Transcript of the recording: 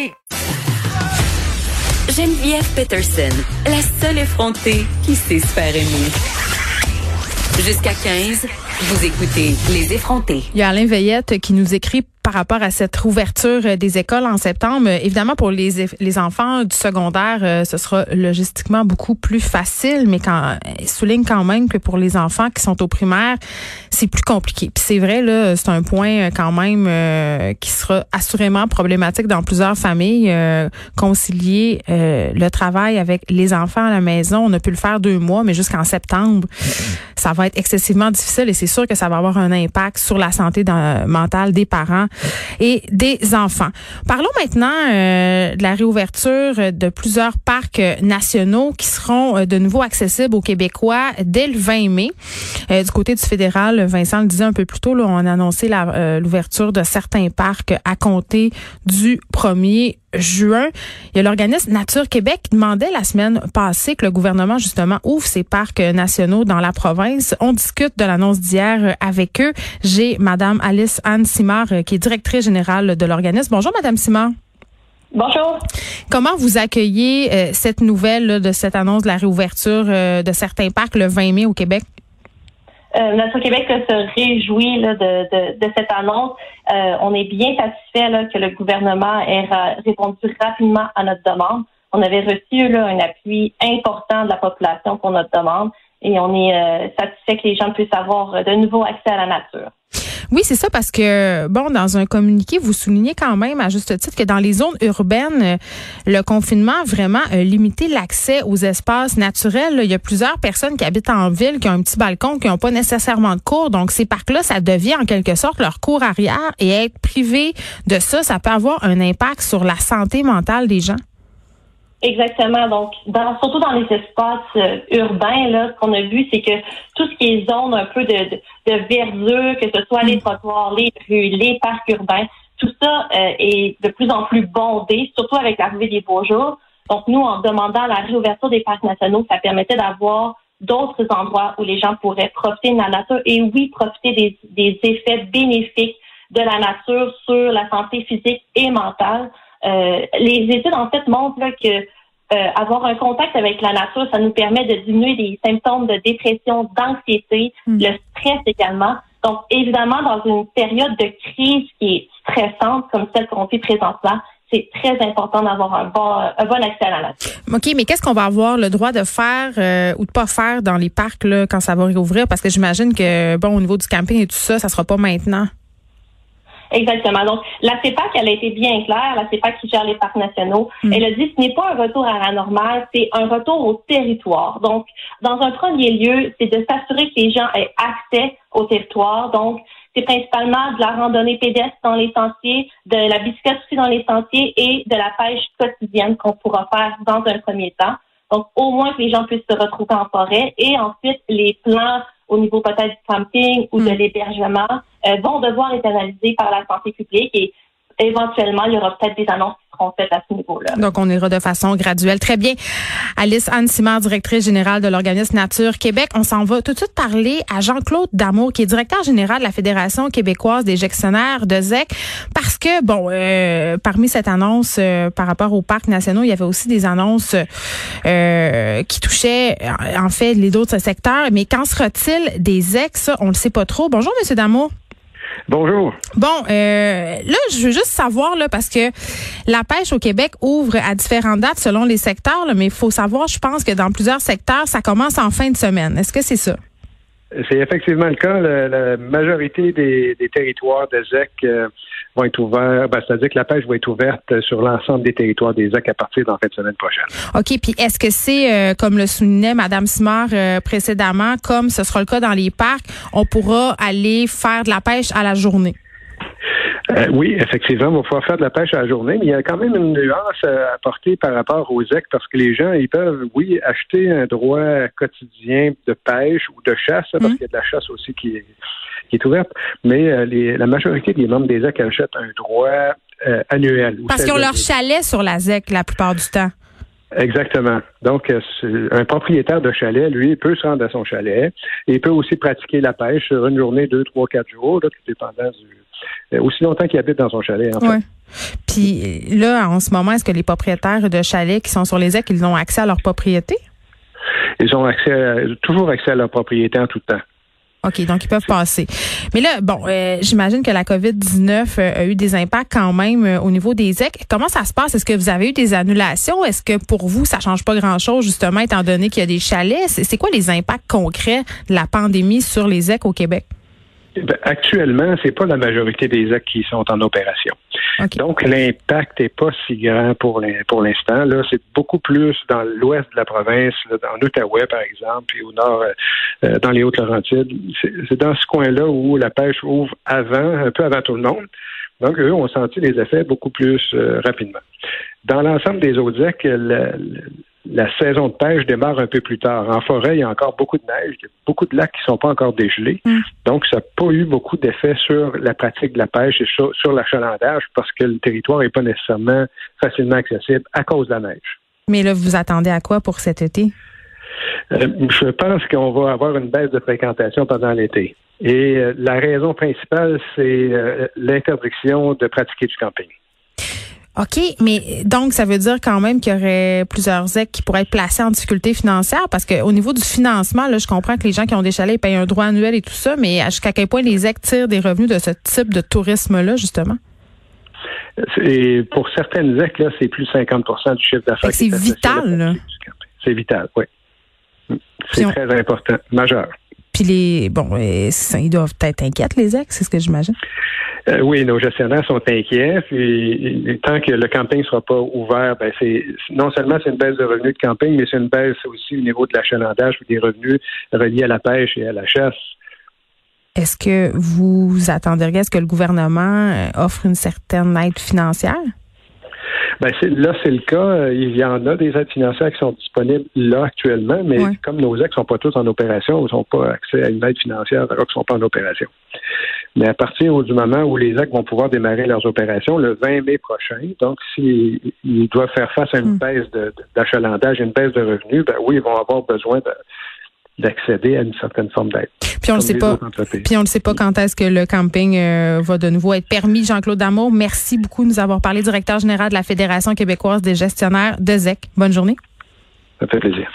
effronter. Geneviève Peterson, la seule effrontée qui sait se faire aimer. Jusqu'à 15, vous écoutez Les effrontés. Il y a Alain Veillette qui nous écrit par rapport à cette ouverture euh, des écoles en septembre. Euh, évidemment, pour les, les enfants du secondaire, euh, ce sera logistiquement beaucoup plus facile, mais quand souligne quand même que pour les enfants qui sont au primaire, c'est plus compliqué. Puis c'est vrai, là, c'est un point quand même qui sera assurément problématique dans plusieurs familles. concilier le travail avec les enfants à la maison, on a pu le faire deux mois, mais jusqu'en septembre, ça va être excessivement difficile et c'est sûr que ça va avoir un impact sur la santé mentale des parents et des enfants. Parlons maintenant euh, de la réouverture de plusieurs parcs nationaux qui seront euh, de nouveau accessibles aux Québécois dès le 20 mai. Euh, du côté du fédéral, Vincent le disait un peu plus tôt, on a annoncé l'ouverture de certains parcs à compter du 1er juin. Il y a l'organisme Nature Québec qui demandait la semaine passée que le gouvernement justement ouvre ses parcs nationaux dans la province. On discute de l'annonce d'hier avec eux. J'ai Madame Alice Anne Simard qui est directrice générale de l'organisme. Bonjour Madame Simard. Bonjour. Comment vous accueillez euh, cette nouvelle de cette annonce de la réouverture euh, de certains parcs le 20 mai au Québec? Euh, Notre Québec se réjouit de, de, de, cette annonce. Euh, on est bien satisfait là, que le gouvernement ait répondu rapidement à notre demande. On avait reçu là, un appui important de la population pour notre demande et on est euh, satisfait que les gens puissent avoir de nouveau accès à la nature. Oui, c'est ça parce que, bon, dans un communiqué, vous soulignez quand même, à juste titre, que dans les zones urbaines, euh, le confinement a vraiment limité l'accès aux espaces naturels. Il y a plusieurs personnes qui habitent en ville, qui ont un petit balcon, qui n'ont pas nécessairement de cours. Donc, ces parcs-là, ça devient en quelque sorte leur cours arrière et être privé de ça, ça peut avoir un impact sur la santé mentale des gens. Exactement. Donc, dans, surtout dans les espaces euh, urbains, là, ce qu'on a vu, c'est que tout ce qui est zone un peu de, de, de verdure, que ce soit les mm. trottoirs, les rues, les parcs urbains, tout ça euh, est de plus en plus bondé, surtout avec l'arrivée des beaux jours. Donc, nous, en demandant la réouverture des parcs nationaux, ça permettait d'avoir d'autres endroits où les gens pourraient profiter de la nature et oui, profiter des, des effets bénéfiques de la nature sur la santé physique et mentale. Euh, les études, en fait, montrent que euh, avoir un contact avec la nature, ça nous permet de diminuer des symptômes de dépression, d'anxiété, hmm. le stress également. Donc, évidemment, dans une période de crise qui est stressante comme celle qu'on vit présentement, c'est très important d'avoir un bon, un bon accès à la nature. OK, mais qu'est-ce qu'on va avoir le droit de faire euh, ou de pas faire dans les parcs là, quand ça va réouvrir? Parce que j'imagine que, bon, au niveau du camping et tout ça, ça sera pas maintenant. Exactement. Donc, la CEPAC, elle a été bien claire, la CEPAC qui gère les parcs nationaux. Mm. Elle a dit ce n'est pas un retour à la normale, c'est un retour au territoire. Donc, dans un premier lieu, c'est de s'assurer que les gens aient accès au territoire. Donc, c'est principalement de la randonnée pédestre dans les sentiers, de la bicyclette aussi dans les sentiers et de la pêche quotidienne qu'on pourra faire dans un premier temps. Donc, au moins que les gens puissent se retrouver en forêt. Et ensuite, les plans au niveau peut-être du camping ou de hmm. l'hébergement euh, vont devoir être analysés par la santé publique et éventuellement, il y aura peut-être des annonces Donc, on ira de façon graduelle. Très bien. Alice Anne Simard, directrice générale de l'organisme Nature Québec. On s'en va tout de suite parler à Jean-Claude Damour, qui est directeur général de la Fédération québécoise des gestionnaires de ZEC. Parce que, bon, euh, parmi cette annonce euh, par rapport aux parcs nationaux, il y avait aussi des annonces euh, qui touchaient, en fait, les autres secteurs. Mais qu'en sera-t-il des ZEC? Ça, on ne le sait pas trop. Bonjour, Monsieur Damour. Bonjour. Bon, euh, là, je veux juste savoir, là, parce que la pêche au Québec ouvre à différentes dates selon les secteurs, mais il faut savoir, je pense que dans plusieurs secteurs, ça commence en fin de semaine. Est-ce que c'est ça? C'est effectivement le cas. La, majorité des, territoires de ZEC euh, vont être ouverts. Ben, C'est-à-dire que la pêche va être ouverte sur l'ensemble des territoires des ZEC à partir de la fin de semaine prochaine. OK. Puis est-ce que c'est, euh, comme le soulignait Mme Simard euh, précédemment, comme ce sera le cas dans les parcs, on pourra aller faire de la pêche à la journée? Euh, oui, effectivement, on va pouvoir faire de la pêche à la journée, mais il y a quand même une nuance à apporter par rapport aux ZEC parce que les gens, ils peuvent, oui, acheter un droit quotidien de pêche ou de chasse, parce mhm. qu'il y a de la chasse aussi qui est, qui est ouverte, mais euh, les, la majorité des membres des ZEC achètent un droit euh, annuel. Parce qu'ils ont leur chalet sur la ZEC la plupart du temps. Exactement. Donc, un propriétaire de chalet, lui, peut se rendre à son chalet et il peut aussi pratiquer la pêche sur une journée, deux, trois, quatre jours, là, tout dépendant du, aussi longtemps qu'il habite dans son chalet. En fait. Puis là, en ce moment, est-ce que les propriétaires de chalets qui sont sur les ZEC, ils ont accès à leur propriété? Ils ont accès toujours accès à leur propriété en tout temps. OK, donc ils peuvent passer. Mais là, bon, euh, j'imagine que la COVID-19 euh, a eu des impacts quand même euh, au niveau des EC. Comment ça se passe? Est-ce que vous avez eu des annulations? Est-ce que pour vous, ça change pas grand-chose, justement, étant donné qu'il y a des chalets? C'est quoi les impacts concrets de la pandémie sur les EC au Québec? Ben, actuellement, c'est pas la majorité des actes qui sont en opération. Donc, l'impact n'est pas si grand pour l'instant. Là, c'est beaucoup plus dans l'ouest de la province, en Outaouais, par exemple, et au nord, euh, euh, dans les Hautes-Laurentides. C'est dans ce coin-là où la pêche ouvre avant, un peu avant tout le monde. Donc, eux ont senti les effets beaucoup plus euh, rapidement. Dans l'ensemble des actes, la saison de pêche démarre un peu plus tard. En forêt, il y a encore beaucoup de neige, il y a beaucoup de lacs qui ne sont pas encore dégelés. Mm. Donc, ça n'a pas eu beaucoup d'effet sur la pratique de la pêche et sur, l'achalandage parce que le territoire n'est pas nécessairement facilement accessible à cause de la neige. Mais là, vous attendez à quoi pour cet été? Euh, je pense qu'on va avoir une baisse de fréquentation pendant l'été. Et euh, la raison principale, c'est euh, l'interdiction de pratiquer du camping. OK, mais donc ça veut dire quand même qu'il y aurait plusieurs ZEC qui pourraient être placés en difficulté financière parce qu'au niveau du financement, là, je comprends que les gens qui ont des chalets payent un droit annuel et tout ça, mais jusqu'à quel point les ZEC tirent des revenus de ce type de tourisme-là, justement? Et pour certaines ZEC, là, c'est plus 50% du chiffre d'affaires. C'est vital, C'est vital, oui. C'est très important, majeur. Puis les bon, euh, ils doivent être inquiets, les ZEC, c'est ce que j'imagine? Euh, oui, nos gestionnaires sont inquiets. Puis, tant que le camping ne sera pas ouvert, ben c'est non seulement c'est une baisse de revenus de camping, mais c'est une baisse aussi au niveau de l'achalandage ou des revenus reliés à la pêche et à la chasse. Est-ce que vous attendriez à ce que le gouvernement euh, offre une certaine aide financière? Ben là, c'est le cas. Il y en a des aides financières qui sont disponibles là actuellement, mais comme nos ex sont pas tous en opération, ils n'ont pas accès à une aide financière alors qu'ils sont pas en opération. Mais à partir du moment où les actes vont pouvoir démarrer leurs opérations, le 20 mai prochain, donc s'ils doivent faire face à une hmm. baisse d'achalandage, une baisse de revenus, ben oui, ils vont avoir besoin d'accéder à une certaine forme d'aide. Puis on ne sait pas. Puis on ne sait pas quand est-ce que le camping euh, va de nouveau être permis. Jean-Claude Damour, merci beaucoup de nous avoir parlé, directeur général de la Fédération québécoise des gestionnaires de ZEC. Bonne journée. Ça fait plaisir.